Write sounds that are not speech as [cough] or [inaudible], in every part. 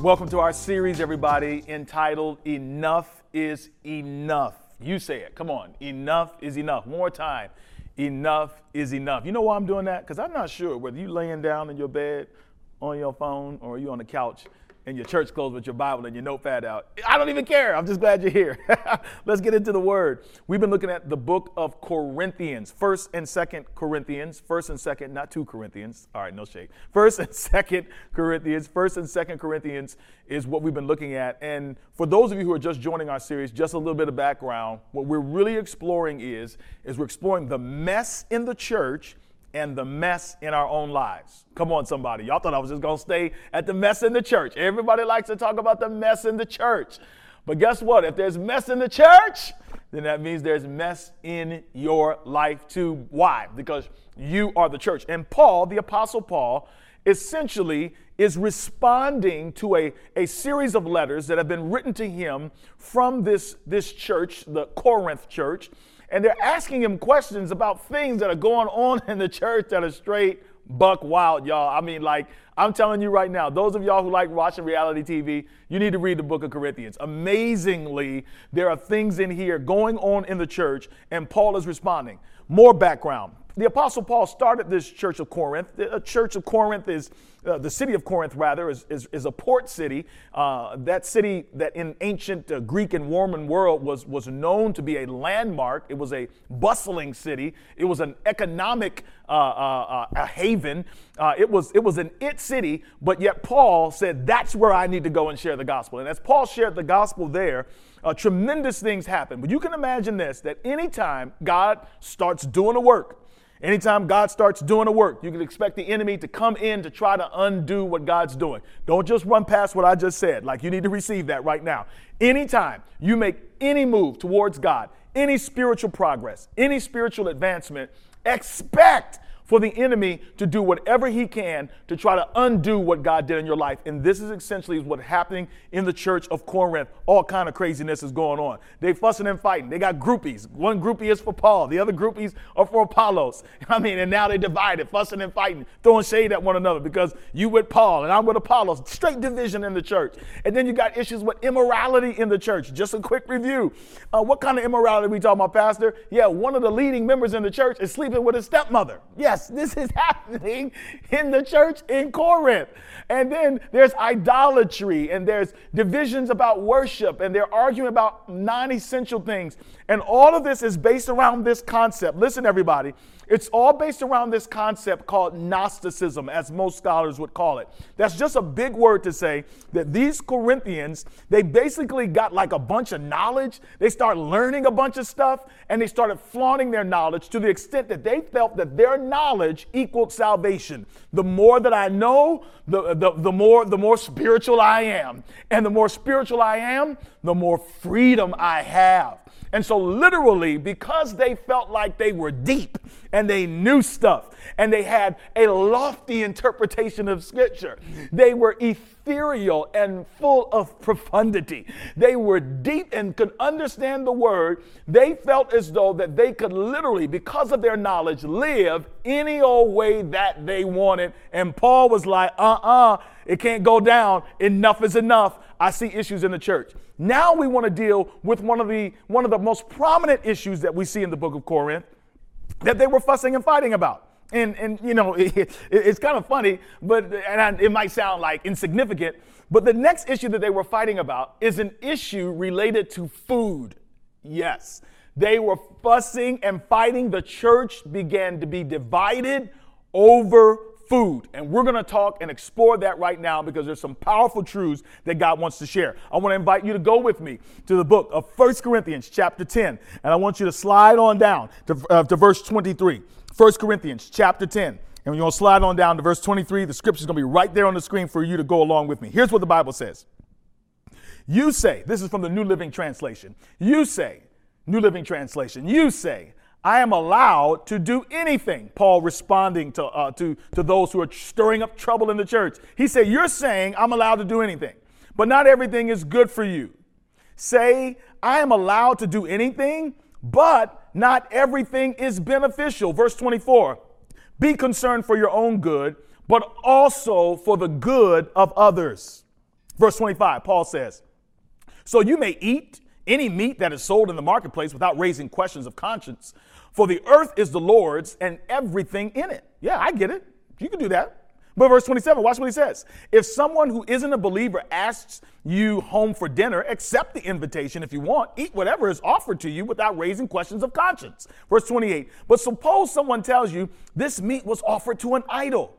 Welcome to our series, everybody, entitled Enough is Enough. You say it. Come on. Enough is enough. More time. Enough is enough. You know why I'm doing that? Because I'm not sure whether you're laying down in your bed on your phone or you on the couch in your church clothes with your Bible and your notepad out. I don't even care. I'm just glad you're here. [laughs] Let's get into the word. We've been looking at the book of Corinthians, first and second Corinthians, first and second, not two Corinthians. All right, no shade. First and [laughs] second Corinthians, first and second Corinthians is what we've been looking at. And for those of you who are just joining our series, just a little bit of background. What we're really exploring is, is we're exploring the mess in the church and the mess in our own lives. Come on, somebody. Y'all thought I was just going to stay at the mess in the church. Everybody likes to talk about the mess in the church. But guess what? If there's mess in the church, then that means there's mess in your life too. Why? Because you are the church. And Paul, the Apostle Paul, essentially is responding to a, a series of letters that have been written to him from this, this church, the Corinth church and they're asking him questions about things that are going on in the church that are straight buck wild, y'all. I mean, like, I'm telling you right now, those of y'all who like watching reality TV, you need to read the book of Corinthians. Amazingly, there are things in here going on in the church, and Paul is responding. More background. The Apostle Paul started this church of Corinth. The church of Corinth is, uh, the city of Corinth, rather, is, is, is a port city. Uh, that city that in ancient uh, Greek and Roman world was, was known to be a landmark. It was a bustling city. It was an economic uh, uh, uh, a haven. it, was, it was an it city, but yet Paul said, that's where I need to go and share the gospel. And as Paul shared the gospel there, tremendous things happened. But you can imagine this, that anytime God starts doing a work, Anytime God starts doing a work, you can expect the enemy to come in to try to undo what God's doing. Don't just run past what I just said. Like you need to receive that right now. Anytime you make any move towards God, any spiritual progress, any spiritual advancement, expect for the enemy to do whatever he can to try to undo what God did in your life. And this is essentially what's happening in the church of Corinth. All kind of craziness is going on. They fussing and fighting. They got groupies. One groupie is for Paul. The other groupies are for Apollos. [laughs] I mean, and now they're divided, fussing and fighting, throwing shade at one another because you with Paul and I'm with Apollos. Straight division in the church. And then you got issues with immorality in the church. Just a quick review. Uh, what kind of immorality we talking about, Pastor? Yeah, one of the leading members in the church is sleeping with his stepmother. Yes, Yes, this is [laughs] happening in the church in Corinth. And then there's idolatry and there's divisions about worship and they're arguing about non essential things. And all of this is based around this concept. Listen, everybody. It's all based around this concept called Gnosticism, as most scholars would call it. That's just a big word to say that these Corinthians, they basically got like a bunch of knowledge. They started learning a bunch of stuff and they started flaunting their knowledge to the extent that they felt that their knowledge equaled salvation. The more that I know, the, the, the, more, the more spiritual I am. And the more spiritual I am, the more freedom I have. And so, literally, because they felt like they were deep and they knew stuff and they had a lofty interpretation of Scripture, they were ethereal and full of profundity. They were deep and could understand the Word. They felt as though that they could literally, because of their knowledge, live any old way that they wanted. And Paul was like, uh uh-uh, uh, it can't go down. Enough is enough. I see issues in the church. Now we want to deal with one of the one of the most prominent issues that we see in the book of Corinth that they were fussing and fighting about. And and you know [laughs] it, it's kind of funny, but and it might sound like insignificant, but the next issue that they were fighting about is an issue related to food. Yes, they were fussing and fighting. The church began to be divided over food. And we're going to talk and explore that right now because there's some powerful truths that God wants to share. I want to invite you to go with me to the book of First Corinthians, chapter 10. And I want you to slide on down to, uh, to verse 23. 1 Corinthians, chapter 10. And you're going to slide on down to verse 23. The scripture is going to be right there on the screen for you to go along with me. Here's what the Bible says. You say, this is from the New Living Translation. You say, New Living Translation, you say, I am allowed to do anything. Paul responding to, uh, to, to those who are stirring up trouble in the church. He said, You're saying I'm allowed to do anything, but not everything is good for you. Say, I am allowed to do anything, but not everything is beneficial. Verse 24 Be concerned for your own good, but also for the good of others. Verse 25, Paul says, So you may eat any meat that is sold in the marketplace without raising questions of conscience. For the earth is the Lord's and everything in it. Yeah, I get it. You can do that. But verse 27, watch what he says. If someone who isn't a believer asks you home for dinner, accept the invitation if you want. Eat whatever is offered to you without raising questions of conscience. Verse 28, but suppose someone tells you this meat was offered to an idol.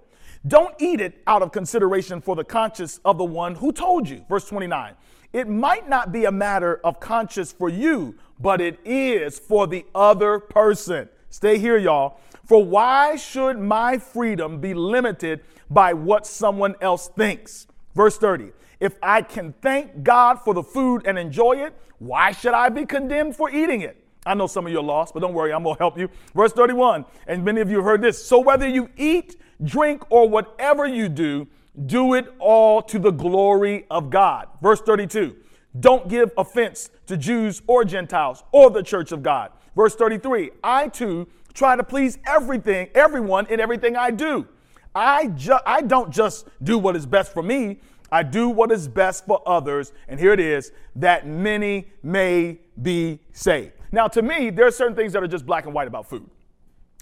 Don't eat it out of consideration for the conscience of the one who told you. Verse 29, it might not be a matter of conscience for you, but it is for the other person. Stay here, y'all. For why should my freedom be limited by what someone else thinks? Verse 30. If I can thank God for the food and enjoy it, why should I be condemned for eating it? I know some of you are lost, but don't worry, I'm going to help you. Verse 31, and many of you have heard this. So whether you eat, drink, or whatever you do, do it all to the glory of God. Verse 32, don't give offense to Jews or Gentiles or the church of God. Verse 33, I too try to please everything, everyone in everything I do. I, ju- I don't just do what is best for me, I do what is best for others. And here it is that many may be saved. Now, to me, there are certain things that are just black and white about food.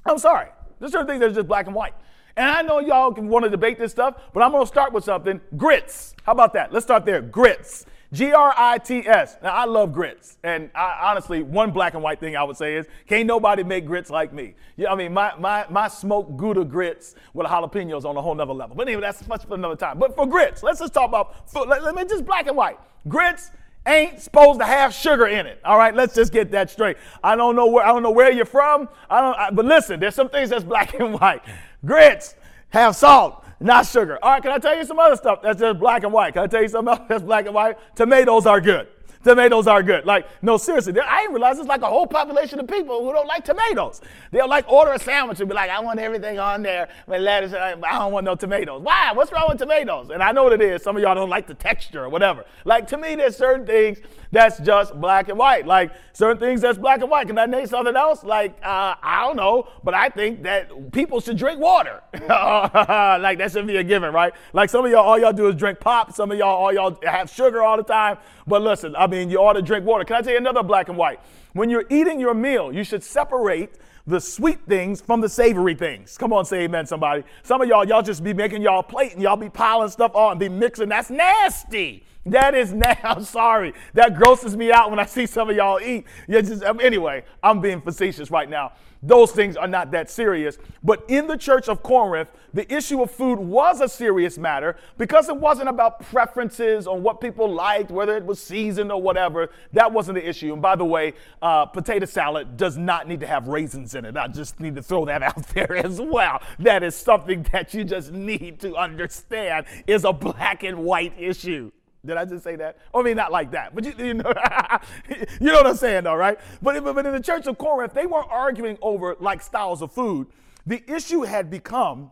I'm sorry. There's certain things that are just black and white. And I know y'all can want to debate this stuff, but I'm going to start with something grits. How about that? Let's start there. Grits. G R I T S. Now, I love grits. And I, honestly, one black and white thing I would say is can't nobody make grits like me. Yeah, I mean, my, my, my smoked Gouda grits with jalapenos on a whole nother level. But anyway, that's much for another time. But for grits, let's just talk about. Let, let me just black and white. Grits ain't supposed to have sugar in it. All right, let's just get that straight. I don't know where I don't know where you're from. I don't. I, but listen, there's some things that's [laughs] black and white. Grits have salt not sugar. All right, can I tell you some other stuff that's just black and white? Can I tell you something else that's black and white? Tomatoes are good. Tomatoes are good. Like, no, seriously, I didn't realize there's like a whole population of people who don't like tomatoes. They'll like order a sandwich and be like, I want everything on there, but lettuce, I don't want no tomatoes. Why? What's wrong with tomatoes? And I know what it is. Some of y'all don't like the texture or whatever. Like, to me, there's certain things that's just black and white. Like, certain things that's black and white. Can I name something else? Like, uh, I don't know, but I think that people should drink water. [laughs] like, that should be a given, right? Like, some of y'all, all y'all do is drink pop. Some of y'all, all y'all have sugar all the time. But listen, I mean, you ought to drink water. Can I tell you another black and white? When you're eating your meal, you should separate the sweet things from the savory things. Come on, say amen, somebody. Some of y'all, y'all just be making y'all plate and y'all be piling stuff on and be mixing. That's nasty. That is now. [laughs] Sorry. That grosses me out when I see some of y'all eat. You just um, anyway. I'm being facetious right now. Those things are not that serious. But in the church of Corinth, the issue of food was a serious matter because it wasn't about preferences on what people liked, whether it was seasoned or whatever. That wasn't the issue. And by the way, uh, potato salad does not need to have raisins in it. I just need to throw that [laughs] out there as well. That is something that you just need to understand is a black and white issue. Did I just say that? I mean, not like that, but you, you know, [laughs] you know what I'm saying, though, right? But, but in the church of Corinth, they weren't arguing over like styles of food. The issue had become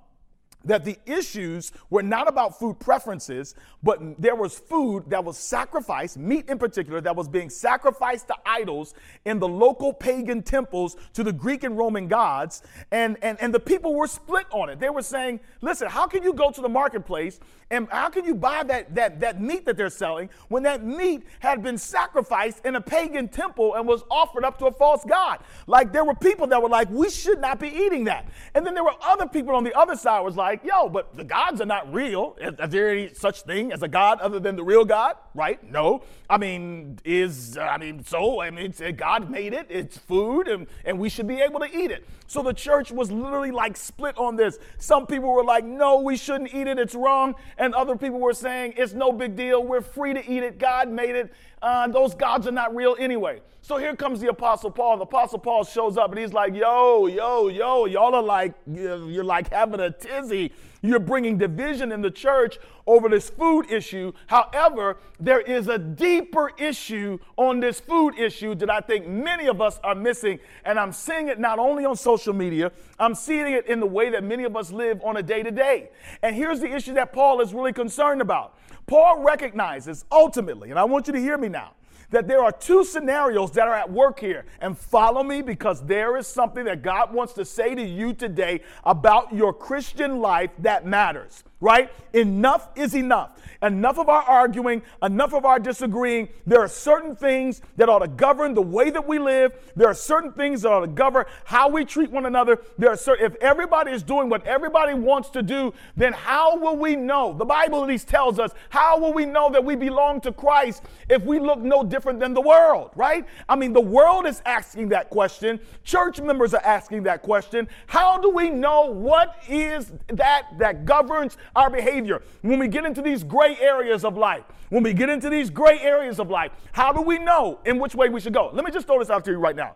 that the issues were not about food preferences, but there was food that was sacrificed, meat in particular, that was being sacrificed to idols in the local pagan temples to the Greek and Roman gods. And, and, and the people were split on it. They were saying, listen, how can you go to the marketplace and how can you buy that, that, that meat that they're selling when that meat had been sacrificed in a pagan temple and was offered up to a false god? Like there were people that were like, we should not be eating that. And then there were other people on the other side was like, like, yo, but the gods are not real. Is, is, there any such thing as a God other than the real God? Right? No. I mean, is, I mean, so, I mean, God made it, it's food, and, and we should be able to eat it. So the church was literally like split on this. Some people were like, no, we shouldn't eat it, it's wrong. And other people were saying, it's no big deal, we're free to eat it, God made it. Uh, those gods are not real anyway. So here comes the Apostle Paul. The Apostle Paul shows up and he's like, yo, yo, yo, y'all are like, you're like having a tizzy. You're bringing division in the church over this food issue. However, there is a deeper issue on this food issue that I think many of us are missing. And I'm seeing it not only on social media, I'm seeing it in the way that many of us live on a day to day. And here's the issue that Paul is really concerned about. Paul recognizes ultimately, and I want you to hear me now, that there are two scenarios that are at work here. And follow me because there is something that God wants to say to you today about your Christian life that matters. Right? Enough is enough. Enough of our arguing, enough of our disagreeing. There are certain things that ought to govern the way that we live. There are certain things that ought to govern how we treat one another. There are certain, if everybody is doing what everybody wants to do, then how will we know? The Bible at least tells us, how will we know that we belong to Christ if we look no different than the world, right? I mean, the world is asking that question. Church members are asking that question. How do we know what is that that governs our behavior when we get into these gray areas of life? When we get into these gray areas of life, how do we know in which way we should go? Let me just throw this out to you right now.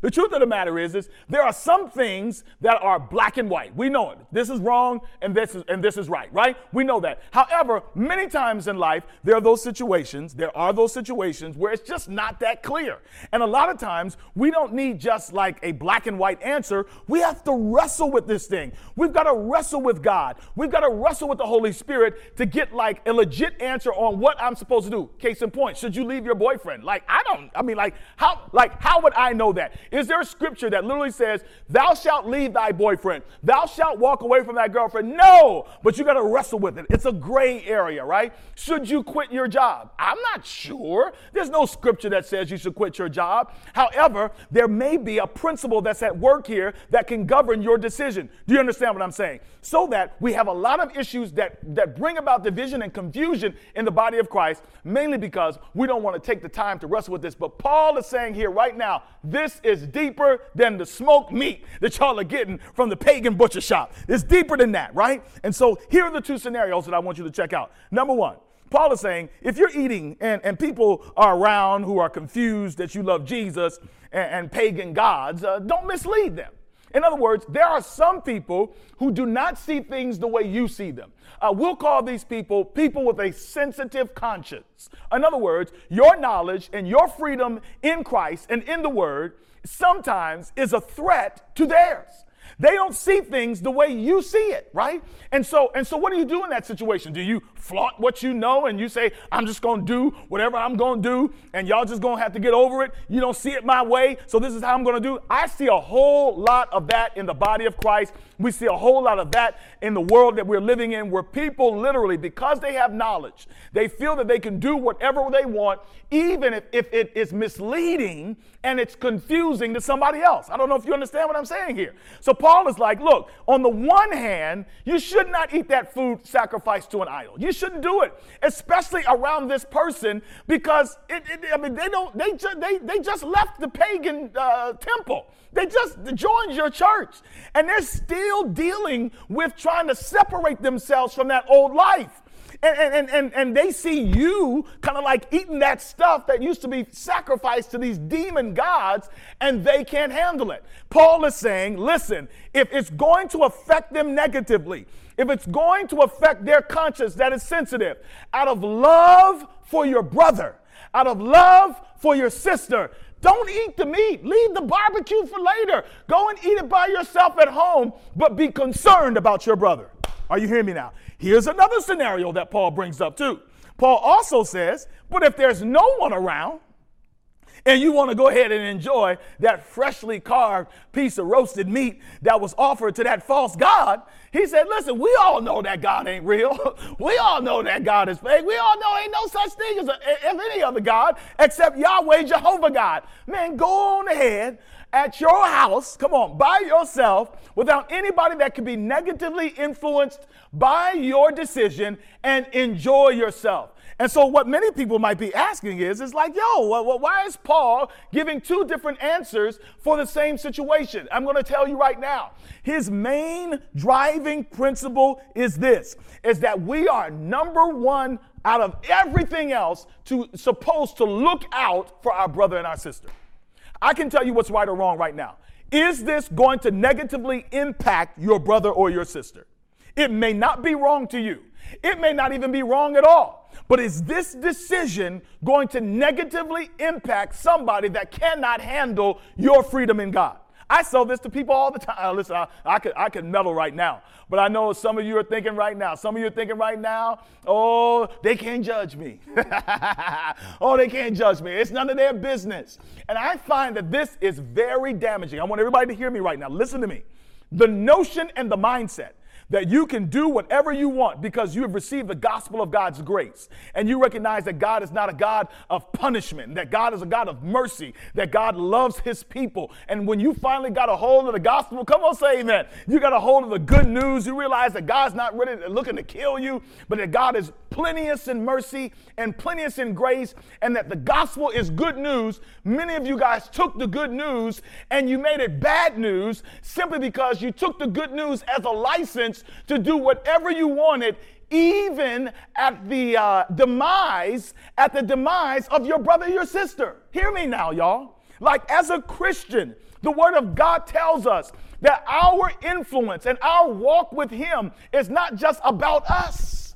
The truth of the matter is, is there are some things that are black and white. We know it. This is wrong and this is and this is right, right? We know that. However, many times in life, there are those situations, there are those situations where it's just not that clear. And a lot of times we don't need just like a black and white answer. We have to wrestle with this thing. We've got to wrestle with God. We've got to wrestle with the Holy Spirit to get like a legit answer on what I'm supposed to do. Case in point, should you leave your boyfriend? Like, I don't, I mean, like, how like how would I know that? Is there a scripture that literally says, Thou shalt leave thy boyfriend, thou shalt walk away from that girlfriend? No, but you got to wrestle with it. It's a gray area, right? Should you quit your job? I'm not sure. There's no scripture that says you should quit your job. However, there may be a principle that's at work here that can govern your decision. Do you understand what I'm saying? So that we have a lot of issues that, that bring about division and confusion in the body of Christ, mainly because we don't want to take the time to wrestle with this. But Paul is saying here right now, this is is deeper than the smoked meat that y'all are getting from the pagan butcher shop. It's deeper than that, right? And so here are the two scenarios that I want you to check out. Number one, Paul is saying if you're eating and, and people are around who are confused that you love Jesus and, and pagan gods, uh, don't mislead them. In other words, there are some people who do not see things the way you see them. Uh, we'll call these people people with a sensitive conscience. In other words, your knowledge and your freedom in Christ and in the Word sometimes is a threat to theirs. They don't see things the way you see it, right? And so, and so what do you do in that situation? Do you flaunt what you know and you say, I'm just gonna do whatever I'm gonna do, and y'all just gonna have to get over it? You don't see it my way, so this is how I'm gonna do. I see a whole lot of that in the body of Christ. We see a whole lot of that in the world that we're living in, where people literally, because they have knowledge, they feel that they can do whatever they want, even if, if it is misleading and it's confusing to somebody else. I don't know if you understand what I'm saying here. So Paul is like, look, on the one hand, you should not eat that food sacrificed to an idol. You shouldn't do it, especially around this person, because it, it, I mean they don't they just they they just left the pagan uh, temple. They just joined your church, and they're still dealing with trying to separate themselves from that old life and, and, and, and they see you kind of like eating that stuff that used to be sacrificed to these demon gods, and they can't handle it. Paul is saying, listen, if it's going to affect them negatively, if it's going to affect their conscience that is sensitive, out of love for your brother, out of love for your sister, don't eat the meat. Leave the barbecue for later. Go and eat it by yourself at home, but be concerned about your brother. Are you hearing me now? Here's another scenario that Paul brings up too. Paul also says, but if there's no one around, and you want to go ahead and enjoy that freshly carved piece of roasted meat that was offered to that false God, he said, Listen, we all know that God ain't real. [laughs] we all know that God is fake. We all know ain't no such thing as, a, as any other God except Yahweh, Jehovah God. Man, go on ahead at your house, come on, by yourself, without anybody that can be negatively influenced by your decision and enjoy yourself. And so, what many people might be asking is, is like, yo, why is Paul giving two different answers for the same situation? I'm going to tell you right now. His main driving principle is this: is that we are number one out of everything else to supposed to look out for our brother and our sister. I can tell you what's right or wrong right now. Is this going to negatively impact your brother or your sister? It may not be wrong to you. It may not even be wrong at all. But is this decision going to negatively impact somebody that cannot handle your freedom in God? I sell this to people all the time. Uh, listen, I, I, could I could meddle right now, but I know some of you are thinking right now. Some of you are thinking right now, oh, they can't judge me. [laughs] oh, they can't judge me. It's none of their business. And I find that this is very damaging. I want everybody to hear me right now. Listen to me. The notion and the mindset that you can do whatever you want because you have received the gospel of God's grace. And you recognize that God is not a God of punishment, that God is a God of mercy, that God loves his people. And when you finally got a hold of the gospel, come on, say amen. You got a hold of the good news. You realize that God's not really looking to kill you, but that God is plenteous in mercy and plenteous in grace, and that the gospel is good news. Many of you guys took the good news and you made it bad news simply because you took the good news as a license to do whatever you wanted even at the uh, demise at the demise of your brother your sister. Hear me now y'all. Like as a christian the word of god tells us that our influence and our walk with him is not just about us.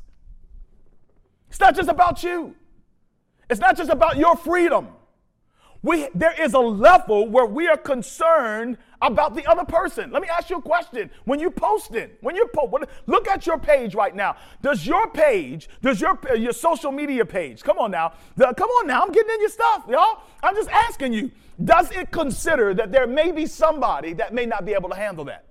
It's not just about you. It's not just about your freedom we, there is a level where we are concerned about the other person. Let me ask you a question. When you post it, when you post, look at your page right now. Does your page, does your uh, your social media page, come on now, the, come on now, I'm getting in your stuff, y'all. I'm just asking you, does it consider that there may be somebody that may not be able to handle that?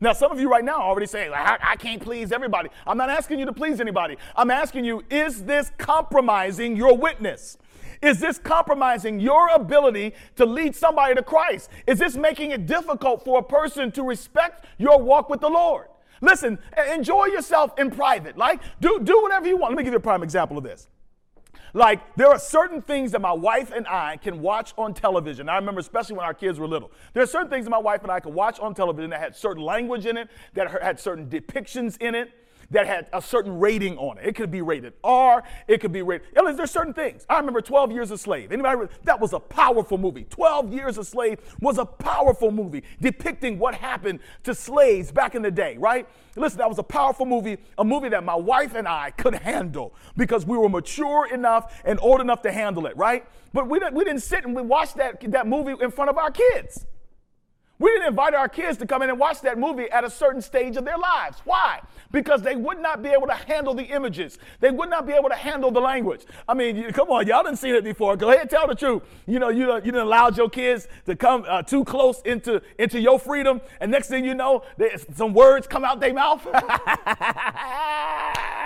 Now, some of you right now are already saying, I, I can't please everybody. I'm not asking you to please anybody. I'm asking you, is this compromising your witness? Is this compromising your ability to lead somebody to Christ? Is this making it difficult for a person to respect your walk with the Lord? Listen, enjoy yourself in private. Like, do, do whatever you want. Let me give you a prime example of this. Like, there are certain things that my wife and I can watch on television. I remember, especially when our kids were little, there are certain things that my wife and I could watch on television that had certain language in it, that had certain depictions in it that had a certain rating on it. It could be rated R, it could be rated. There's certain things. I remember 12 Years a Slave. Anybody? That was a powerful movie. 12 Years a Slave was a powerful movie depicting what happened to slaves back in the day, right? Listen, that was a powerful movie, a movie that my wife and I could handle because we were mature enough and old enough to handle it, right? But we didn't, we didn't sit and we watched that, that movie in front of our kids. We didn't invite our kids to come in and watch that movie at a certain stage of their lives. Why? Because they would not be able to handle the images. They would not be able to handle the language. I mean, you, come on, y'all didn't see it before. Go ahead, tell the truth. You know, you, you didn't allow your kids to come uh, too close into, into your freedom, and next thing you know, some words come out their mouth. [laughs]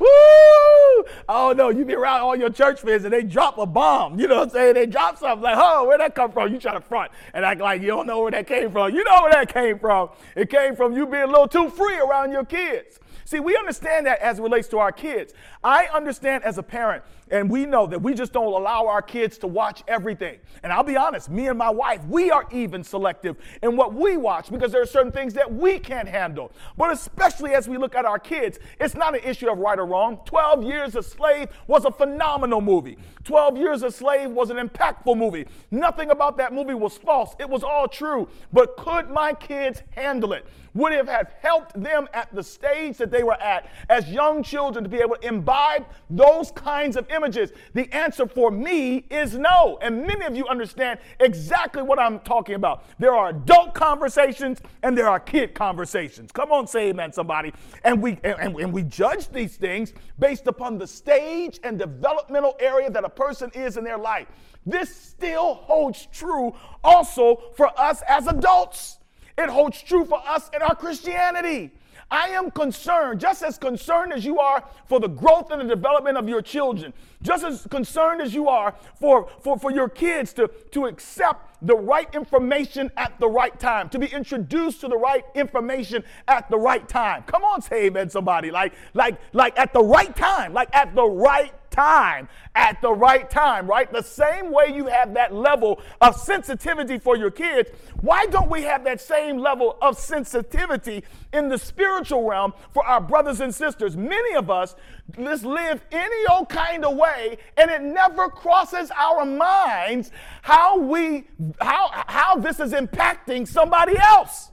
Woo! Oh no, you be around all your church friends and they drop a bomb. You know what I'm saying? They drop something like, oh, where'd that come from? You try to front and act like you don't know where that came from. You know where that came from. It came from you being a little too free around your kids. See, we understand that as it relates to our kids. I understand as a parent, and we know that we just don't allow our kids to watch everything. And I'll be honest, me and my wife, we are even selective in what we watch because there are certain things that we can't handle. But especially as we look at our kids, it's not an issue of right or wrong. 12 Years a Slave was a phenomenal movie. 12 Years a Slave was an impactful movie. Nothing about that movie was false, it was all true. But could my kids handle it? Would it have helped them at the stage that they were at as young children to be able to imbibe those kinds of images? The answer for me is no. And many of you understand exactly what I'm talking about. There are adult conversations and there are kid conversations. Come on, say amen, somebody. And we and, and we judge these things based upon the stage and developmental area that a person is in their life. This still holds true also for us as adults. It holds true for us in our Christianity. I am concerned, just as concerned as you are for the growth and the development of your children, just as concerned as you are for, for, for your kids to, to accept the right information at the right time, to be introduced to the right information at the right time. Come on, say amen, somebody. Like, like, like at the right time, like at the right time, at the right time, right? The same way you have that level of sensitivity for your kids, why don't we have that same level of sensitivity in the spiritual realm for our brothers and sisters? Many of us just live any old kind of way, and it never crosses our minds how we how how this is impacting somebody else.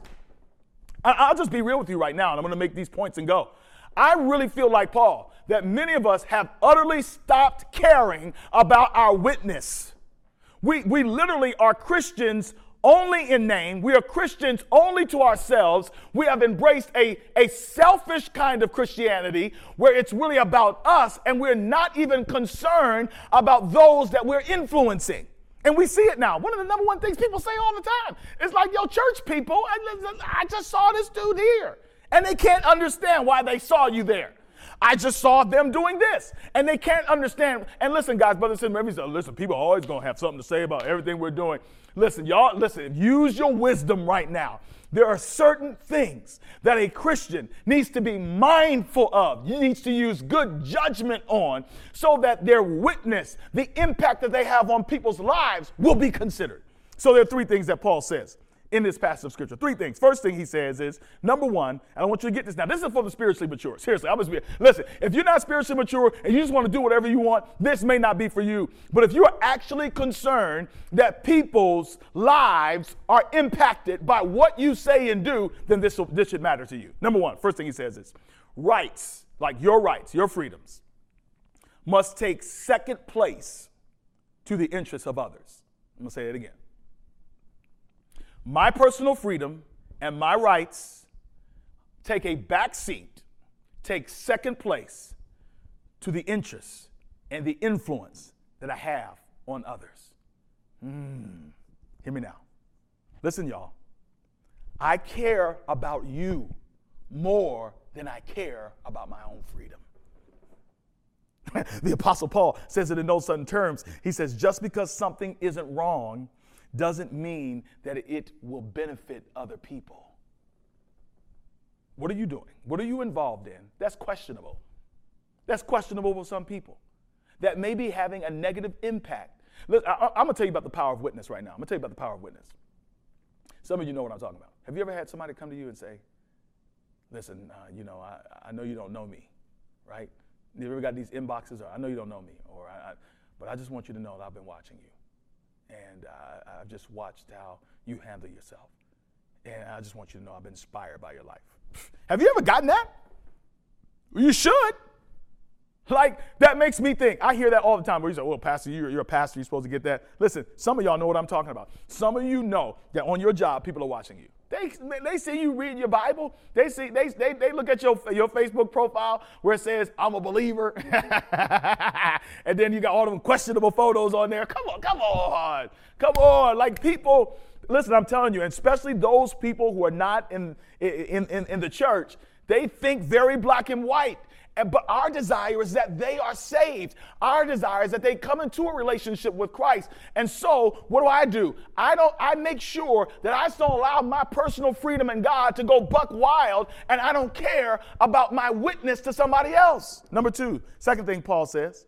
I'll just be real with you right now, and I'm going to make these points and go. I really feel like Paul that many of us have utterly stopped caring about our witness. We, we literally are Christians only in name. We are Christians only to ourselves. We have embraced a, a selfish kind of Christianity where it's really about us and we're not even concerned about those that we're influencing. And we see it now. One of the number one things people say all the time is like, yo, church people, I, I just saw this dude here. And they can't understand why they saw you there. I just saw them doing this. And they can't understand. And listen, guys, brothers and sisters, listen, people are always to have something to say about everything we're doing. Listen, y'all, listen, use your wisdom right now. There are certain things that a Christian needs to be mindful of, he needs to use good judgment on, so that their witness, the impact that they have on people's lives, will be considered. So there are three things that Paul says in this passage of scripture. Three things. First thing he says is number one, and I want you to get this now. This is for the spiritually mature. Seriously, I was listen. If you're not spiritually mature and you just want to do whatever you want, this may not be for you. But if you are actually concerned that people's lives are impacted by what you say and do, then this this should matter to you. Number one, first thing he says is rights, like your rights, your freedoms, must take second place to the interests of others. I'm gonna say it again my personal freedom and my rights take a back seat, take second place to the interests and the influence that I have on others. Mm. Hear me now. Listen, y'all. I care about you more than I care about my own freedom. [laughs] the Apostle Paul says it in no certain terms. He says, just because something isn't wrong doesn't mean that it will benefit other people. What are you doing? What are you involved in? That's questionable. That's questionable for some people. That may be having a negative impact. Look, I, am going to tell you about the power of witness right now. I'm going to tell you about the power of witness. Some of you know what I'm talking about. Have you ever had somebody come to you and say, listen, uh, you know, I, I know you don't know me, right? You ever got these inboxes, or I know you don't know me, or I, I, but I just want you to know that I've been watching you and uh, I've just watched how you handle yourself. And I just want you to know I've been inspired by your life. [laughs] Have you ever gotten that? You should. Like, that makes me think. I hear that all the time where you say, well, Pastor, you're, you're a pastor, you're supposed to get that. Listen, some of y'all know what I'm talking about. Some of you know that on your job, people are watching you. They, they see you reading your Bible. They see they, they, they look at your, your Facebook profile where it says, I'm a believer. [laughs] and then you got all them questionable photos on there. Come on, come on. Come on. Like people, listen, I'm telling you, especially those people who are not in, in, in, in the church, they think very black and white. But our desire is that they are saved. Our desire is that they come into a relationship with Christ. And so, what do I do? I don't I make sure that I don't allow my personal freedom in God to go buck wild and I don't care about my witness to somebody else. Number two, second thing Paul says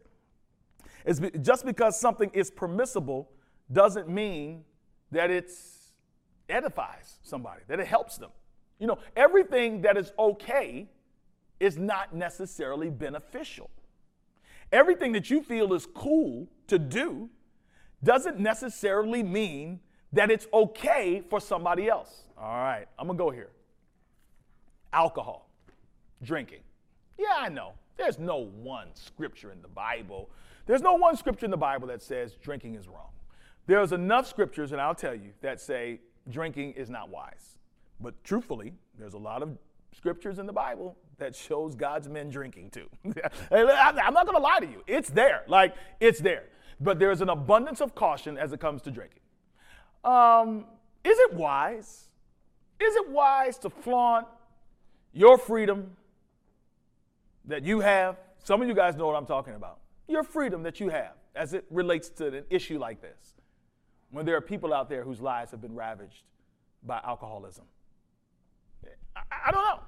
is just because something is permissible doesn't mean that it edifies somebody, that it helps them. You know, everything that is okay is not necessarily beneficial. Everything that you feel is cool to do doesn't necessarily mean that it's okay for somebody else. All right, I'm gonna go here. Alcohol, drinking. Yeah, I know. There's no one scripture in the Bible. There's no one scripture in the Bible that says drinking is wrong. There's enough scriptures, and I'll tell you, that say drinking is not wise. But truthfully, there's a lot of scriptures in the Bible that shows God's men drinking too. [laughs] I'm not going to lie to you. It's there. Like, it's there. But there's an abundance of caution as it comes to drinking. Um, is it wise? Is it wise to flaunt your freedom that you have? Some of you guys know what I'm talking about. Your freedom that you have as it relates to an issue like this. When there are people out there whose lives have been ravaged by alcoholism. I, I don't know.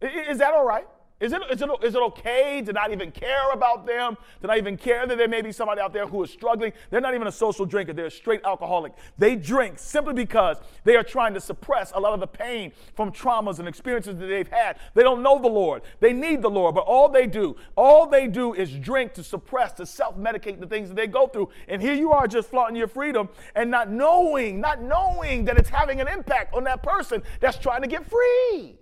Is that all right? Is it, is, it, is it okay to not even care about them? To not even care that there may be somebody out there who is struggling? They're not even a social drinker, they're a straight alcoholic. They drink simply because they are trying to suppress a lot of the pain from traumas and experiences that they've had. They don't know the Lord. They need the Lord, but all they do, all they do is drink to suppress, to self medicate the things that they go through. And here you are just flaunting your freedom and not knowing, not knowing that it's having an impact on that person that's trying to get free.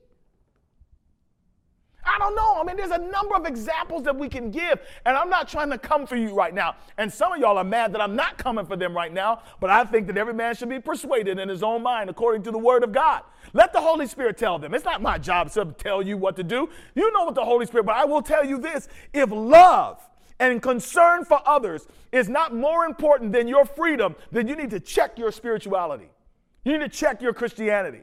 I don't know. I mean, there's a number of examples that we can give, and I'm not trying to come for you right now. And some of y'all are mad that I'm not coming for them right now, but I think that every man should be persuaded in his own mind according to the word of God. Let the Holy Spirit tell them. It's not my job to tell you what to do. You know what the Holy Spirit, but I will tell you this if love, and concern for others is not more important than your freedom, then you need to check your spirituality. You need to check your Christianity.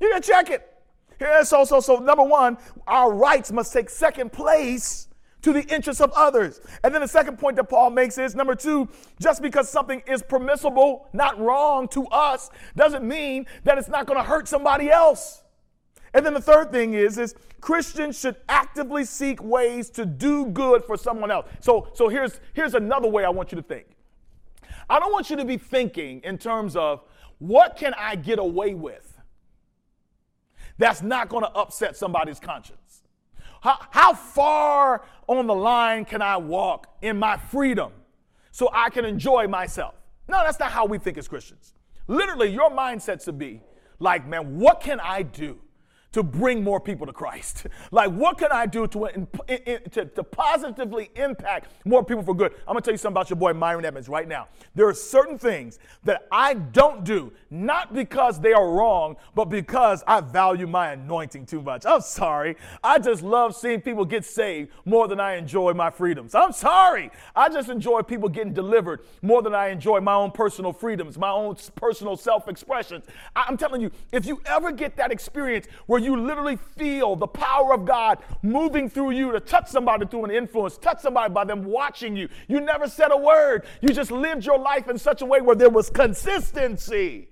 You need to check it. Yeah, so, so, so number one, our rights must take second place to the interests of others. And then the second point that Paul makes is number two, just because something is permissible, not wrong to us, doesn't mean that it's not going to hurt somebody else. And then the third thing is, is Christians should actively seek ways to do good for someone else. So, so here's, here's another way I want you to think. I don't want you to be thinking in terms of what can I get away with that's not going to upset somebody's conscience. How, how far on the line can I walk in my freedom so I can enjoy myself? No, that's not how we think as Christians. Literally, your mindset should be like, man, what can I do to bring more people to Christ? [laughs] Like, what can I do to, to, to, positively impact more people for good? I'm gonna tell you something about your boy Myron Edmonds right now. There are certain things that I don't do, not because they are wrong, but because I value my anointing too much. I'm sorry. I just love seeing people get saved more than I enjoy my freedoms. I'm sorry. I just enjoy people getting delivered more than I enjoy my own personal freedoms, my own personal self expressions. I'm telling you, if you ever get that experience where where you literally feel the power of God moving through you to touch somebody through an influence, touch somebody by them watching you. You never said a word. You just lived your life in such a way where there was consistency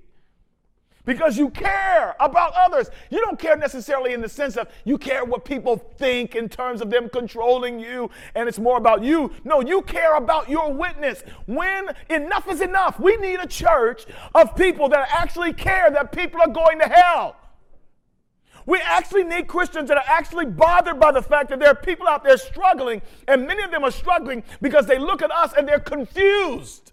because you care about others. You don't care necessarily in the sense of you care what people think in terms of them controlling you and it's more about you. No, you care about your witness. When enough is enough, we need a church of people that actually care that people are going to hell. We actually need Christians that are actually bothered by the fact that there are people out there struggling, and many of them are struggling because they look at us and they're confused.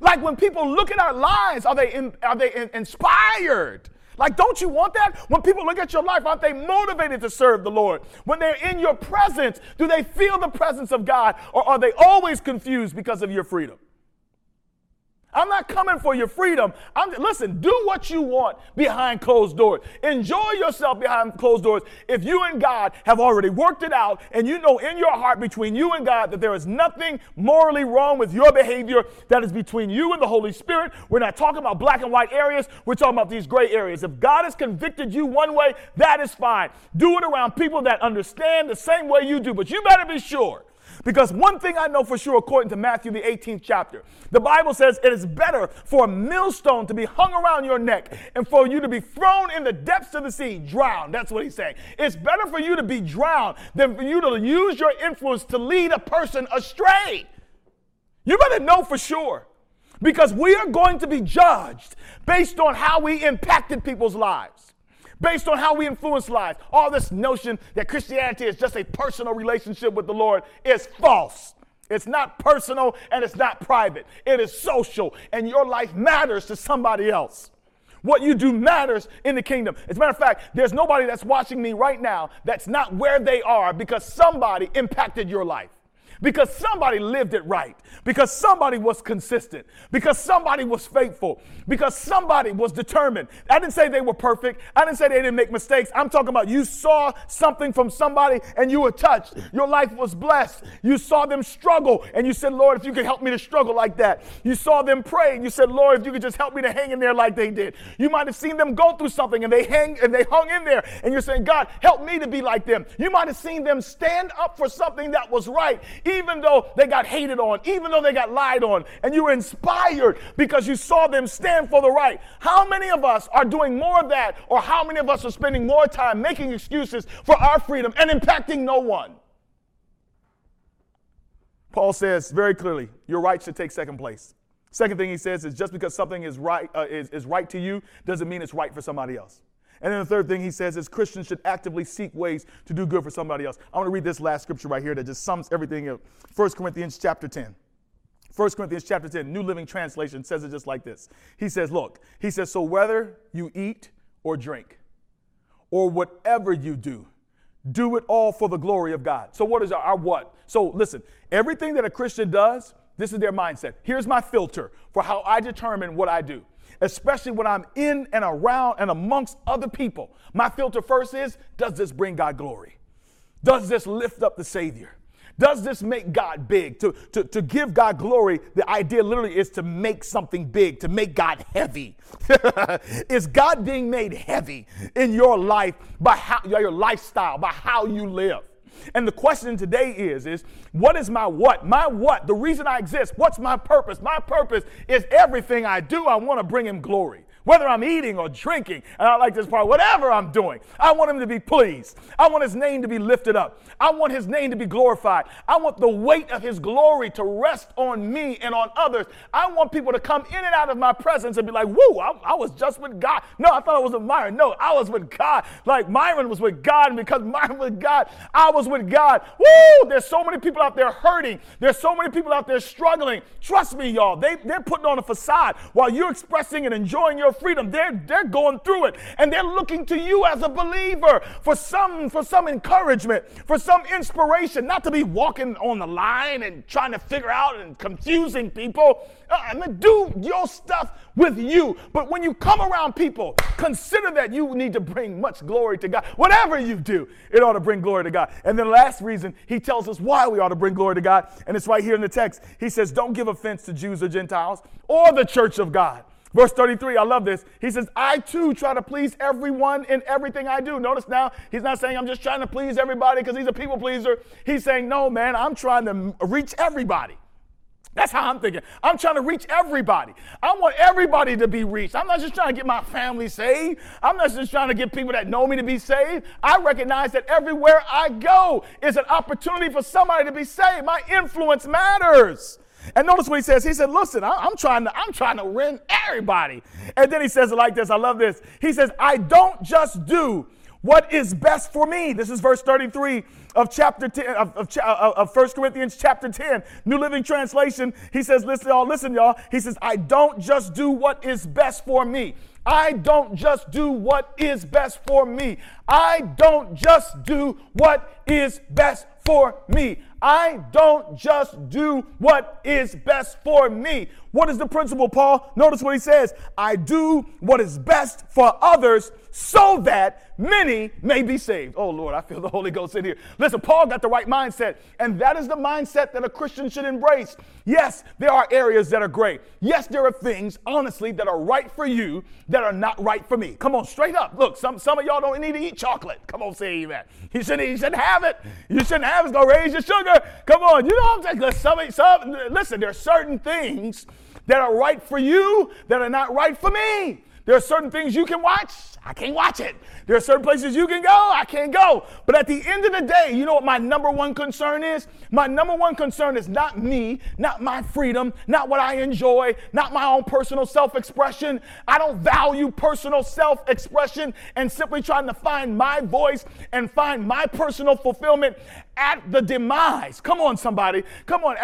Like when people look at our lives, are they, in, are they in, inspired? Like, don't you want that? When people look at your life, aren't they motivated to serve the Lord? When they're in your presence, do they feel the presence of God, or are they always confused because of your freedom? I'm not coming for your freedom. I'm listen, do what you want behind closed doors. Enjoy yourself behind closed doors. If you and God have already worked it out and you know in your heart between you and God that there is nothing morally wrong with your behavior that is between you and the Holy Spirit. We're not talking about black and white areas. We're talking about these gray areas. If God has convicted you one way, that is fine. Do it around people that understand the same way you do, but you better be sure because one thing I know for sure, according to Matthew, the 18th chapter, the Bible says it is better for a millstone to be hung around your neck and for you to be thrown in the depths of the sea, drowned. That's what he's saying. It's better for you to be drowned than for you to use your influence to lead a person astray. You better know for sure because we are going to be judged based on how we impacted people's lives based on how we influence lives. All this notion that Christianity is just a personal relationship with the Lord is false. It's not personal and it's not private. It is social, and your life matters to somebody else. What you do matters in the kingdom. As a matter of fact, there's nobody that's watching me right now that's not where they are because somebody impacted your life because somebody lived it right, because somebody was consistent, because somebody was faithful, because somebody was determined. I didn't say they were perfect. I didn't say they didn't make mistakes. I'm talking about you saw something from somebody and you were touched. Your life was blessed. You saw them struggle and you said, Lord, if you could help me to struggle like that. You saw them pray and you said, Lord, if you could just help me to hang in there like they did. You might have seen them go through something and they hang and they hung in there and you're saying, God, help me to be like them. You might have seen them stand up for something that was right, even though they got hated on, even though they got lied on, and you were inspired because you saw them stand for the right. How many of us are doing more of that, or how many of us are spending more time making excuses for our freedom and impacting no one? Paul says very clearly, your right should take second place. Second thing he says is just because something is right, uh, is, is right to you doesn't mean it's right for somebody else. And then the third thing he says is Christians should actively seek ways to do good for somebody else. I want to read this last scripture right here that just sums everything up. 1 Corinthians chapter 10. 1 Corinthians chapter 10, New Living Translation says it just like this. He says, Look, he says, so whether you eat or drink or whatever you do, do it all for the glory of God. So, what is our, our what? So, listen, everything that a Christian does, this is their mindset. Here's my filter for how I determine what I do especially when I'm in and around and amongst other people. My filter first is does this bring God glory? Does this lift up the Savior? Does this make God big? To, to, to give God glory, the idea literally is to make something big, to make God heavy. [laughs] is God being made heavy in your life by how your lifestyle, by how you live? And the question today is, is what is my what? My what? The reason I exist. What's my purpose? My purpose is everything I do, I want to bring him glory whether I'm eating or drinking, and I like this part, whatever I'm doing, I want him to be pleased. I want his name to be lifted up. I want his name to be glorified. I want the weight of his glory to rest on me and on others. I want people to come in and out of my presence and be like, woo, I, I was just with God. No, I thought I was with Myron. No, I was with God. Like Myron was with God, and because Myron was with God, I was with God. Woo! There's so many people out there hurting. There's so many people out there struggling. Trust me, y'all. They, they're putting on a facade while you're expressing and enjoying your freedom. They're, they're going through it and they're looking to you as a believer for some, for some encouragement, for some inspiration, not to be walking on the line and trying to figure out and confusing people. Uh, I mean, do your stuff with you. But when you come around people, consider that you need to bring much glory to God. Whatever you do, it ought to bring glory to God. And then the last reason, he tells us why we ought to bring glory to God. And it's right here in the text. He says, Don't give offense to Jews or Gentiles or the church of God Verse 33, I love this. He says, I too try to please everyone in everything I do. Notice now, he's not saying I'm just trying to please everybody because he's a people pleaser. He's saying, no, man, I'm trying to reach everybody. That's how I'm thinking. I'm trying to reach everybody. I want everybody to be reached. I'm not just trying to get my family saved. I'm not just trying to get people that know me to be saved. I recognize that everywhere I go is an opportunity for somebody to be saved. My influence matters. And notice what he says. He said, listen, I, am trying to, I'm trying to win everybody. And then he says it like this. I love this. He says, I don't just do what is best for me. This is verse 33 of chapter 10 of, of, of 1 Corinthians chapter 10, New Living Translation. He says, listen, y'all, listen, y'all. He says, I don't just do what is best for me. I don't just do what is best for me. I don't just do what is best for me. I don't just do what is best for me. What is the principle, Paul? Notice what he says I do what is best for others so that many may be saved. Oh, Lord, I feel the Holy Ghost in here. Listen, Paul got the right mindset, and that is the mindset that a Christian should embrace. Yes, there are areas that are great. Yes, there are things, honestly, that are right for you that are not right for me. Come on, straight up. Look, some, some of y'all don't need to eat chocolate. Come on, say amen. You shouldn't, you shouldn't have it. You shouldn't have it. It's going to raise your sugar. Come on, you know what I'm saying? Some, some, listen, there are certain things that are right for you that are not right for me. There are certain things you can watch, I can't watch it. There are certain places you can go, I can't go. But at the end of the day, you know what my number one concern is? My number one concern is not me, not my freedom, not what I enjoy, not my own personal self expression. I don't value personal self expression and simply trying to find my voice and find my personal fulfillment at the demise. Come on, somebody. Come on,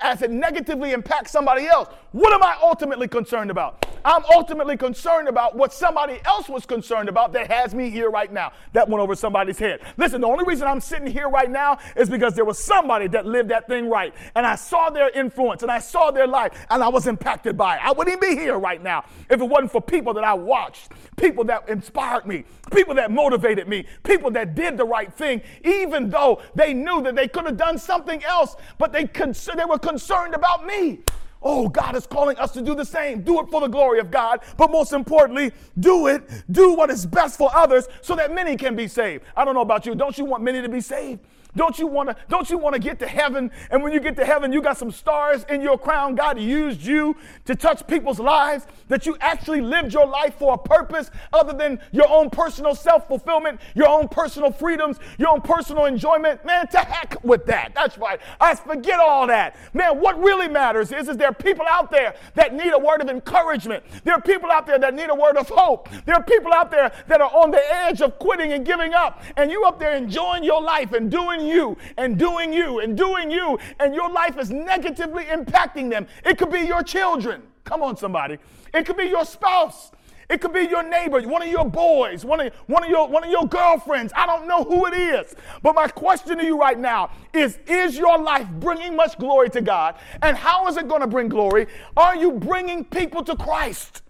as, it negatively impacts somebody else. What am I ultimately concerned about? I'm ultimately concerned about what somebody else was concerned about that has me here right now. That went over somebody's head. Listen, the only reason I'm sitting here right now is because there was somebody that lived that thing right. And I saw their influence and I saw their life and I was impacted by it. I wouldn't be here right now if it wasn't for people that I watched, people that inspired me, people that motivated me, people that did the right thing, even though they knew that they could have done something else, but they, cons- they were concerned about me. Oh, God is calling us to do the same. Do it for the glory of God, but most importantly, do it, do what is best for others so that many can be saved. I don't know about you. Don't you want many to be saved? Don't you want to don't you want to get to heaven and when you get to heaven you got some stars in your crown God used you to touch people's lives that you actually lived your life for a purpose other than your own personal self-fulfillment, your own personal freedoms, your own personal enjoyment. Man, to heck with that. That's right. I forget all that. Man, what really matters is is there are people out there that need a word of encouragement. There are people out there that need a word of hope. There are people out there that are on the edge of quitting and giving up and you up there enjoying your life and doing doing you and doing you and doing you, and your life is negatively impacting them. It could be your children. Come on, somebody. It could be your spouse. It could be your neighbor, one of your boys, one of, one, of your, one of your girlfriends. I don't know who it is. But my question to you right now is Is your life bringing much glory to God? And how is it going to bring glory? Are you bringing people to Christ?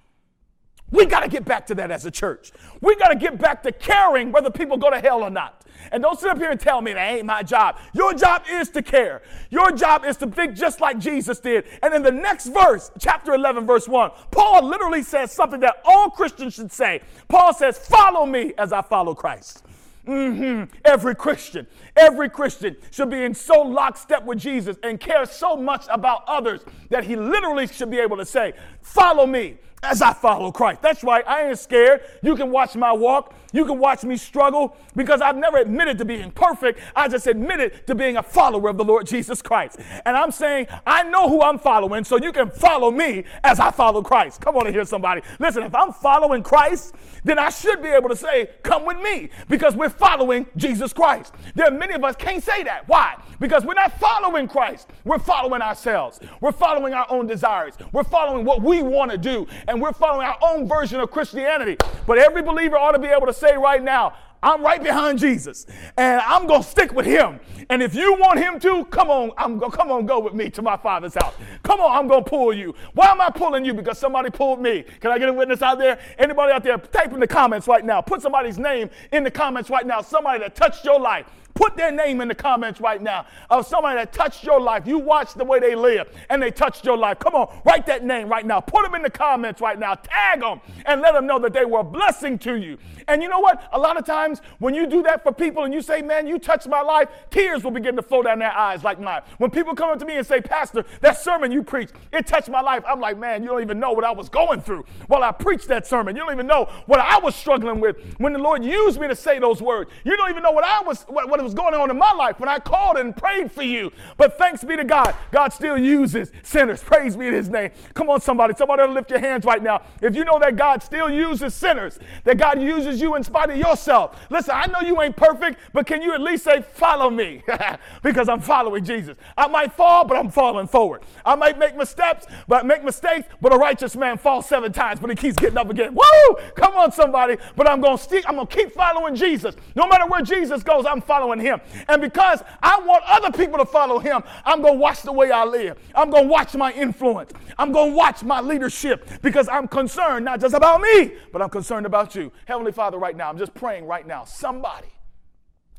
We got to get back to that as a church. We got to get back to caring whether people go to hell or not. And don't sit up here and tell me that ain't my job. Your job is to care. Your job is to think just like Jesus did. And in the next verse, chapter 11, verse 1, Paul literally says something that all Christians should say. Paul says, Follow me as I follow Christ. Mm-hmm. Every Christian, every Christian should be in so lockstep with Jesus and care so much about others that he literally should be able to say, Follow me as I follow Christ. That's right, I ain't scared. You can watch my walk. You can watch me struggle because I've never admitted to being perfect. I just admitted to being a follower of the Lord Jesus Christ. And I'm saying, I know who I'm following, so you can follow me as I follow Christ. Come on and hear somebody. Listen, if I'm following Christ, then I should be able to say, Come with me, because we're following Jesus Christ. There are many of us can't say that. Why? Because we're not following Christ. We're following ourselves. We're following our own desires. We're following what we want to do, and we're following our own version of Christianity. But every believer ought to be able to say right now, I'm right behind Jesus and I'm to stick with him. And if you want him to, come on, I'm going come on go with me to my father's house. Come on, I'm to pull you. Why am I pulling you? Because somebody pulled me. Can I get a witness out there? Anybody out there type in the comments right now. Put somebody's name in the comments right now. Somebody that touched your life. Put their name in the comments right now of somebody that touched your life. You watched the way they live and they touched your life. Come on, write that name right now. Put them in the comments right now. Tag them and let them know that they were a blessing to you. And you know what? A lot of times when you do that for people and you say, man, you touched my life, tears will begin to flow down their eyes like mine. When people come up to me and say, Pastor, that sermon you preached, it touched my life. I'm like, man, you don't even know what I was going through while I preached that sermon. You don't even know what I was struggling with when the Lord used me to say those words. You don't even know what I was, what, what was going on in my life when I called and prayed for you. But thanks be to God, God still uses sinners. Praise be to his name. Come on, somebody. Somebody lift your hands right now. If you know that God still uses sinners, that God uses you in spite of yourself. Listen, I know you ain't perfect, but can you at least say, Follow me? [laughs] because I'm following Jesus. I might fall, but I'm falling forward. I might make mistakes, but make mistakes, but a righteous man falls seven times, but he keeps getting up again. Woo! Come on, somebody. But I'm gonna I'm gonna keep following Jesus. No matter where Jesus goes, I'm following him. And because I want other people to follow him, I'm gonna watch the way I live. I'm gonna watch my influence. I'm gonna watch my leadership because I'm concerned not just about me, but I'm concerned about you. Heavenly Father, right now, I'm just praying right now. Somebody,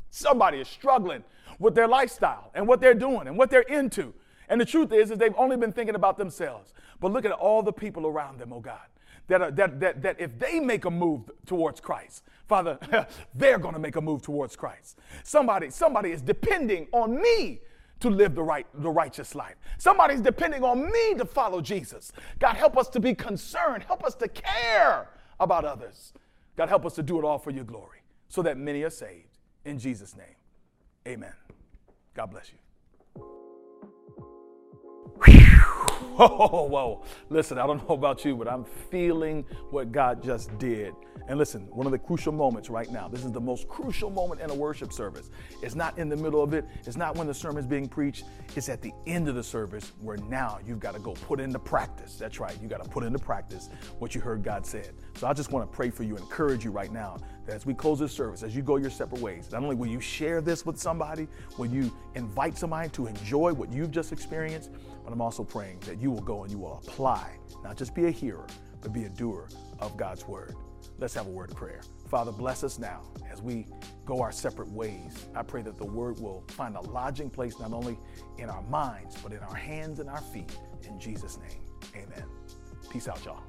somebody is struggling with their lifestyle and what they're doing and what they're into. And the truth is, is they've only been thinking about themselves. But look at all the people around them, oh God, that, are, that, that, that if they make a move towards Christ, Father, [laughs] they're going to make a move towards Christ. Somebody, somebody is depending on me to live the right, the righteous life. Somebody's depending on me to follow Jesus. God, help us to be concerned. Help us to care about others. God, help us to do it all for your glory so that many are saved. In Jesus' name, amen. God bless you. Whoa, whoa. Listen, I don't know about you, but I'm feeling what God just did. And listen, one of the crucial moments right now, this is the most crucial moment in a worship service. It's not in the middle of it, it's not when the sermon is being preached, it's at the end of the service where now you've got to go put into practice. That's right, you got to put into practice what you heard God said. So I just want to pray for you, encourage you right now that as we close this service, as you go your separate ways, not only will you share this with somebody, will you invite somebody to enjoy what you've just experienced, but I'm also praying that you will go and you will apply, not just be a hearer, but be a doer of God's word. Let's have a word of prayer. Father, bless us now as we go our separate ways. I pray that the word will find a lodging place not only in our minds, but in our hands and our feet. In Jesus' name, amen. Peace out, y'all.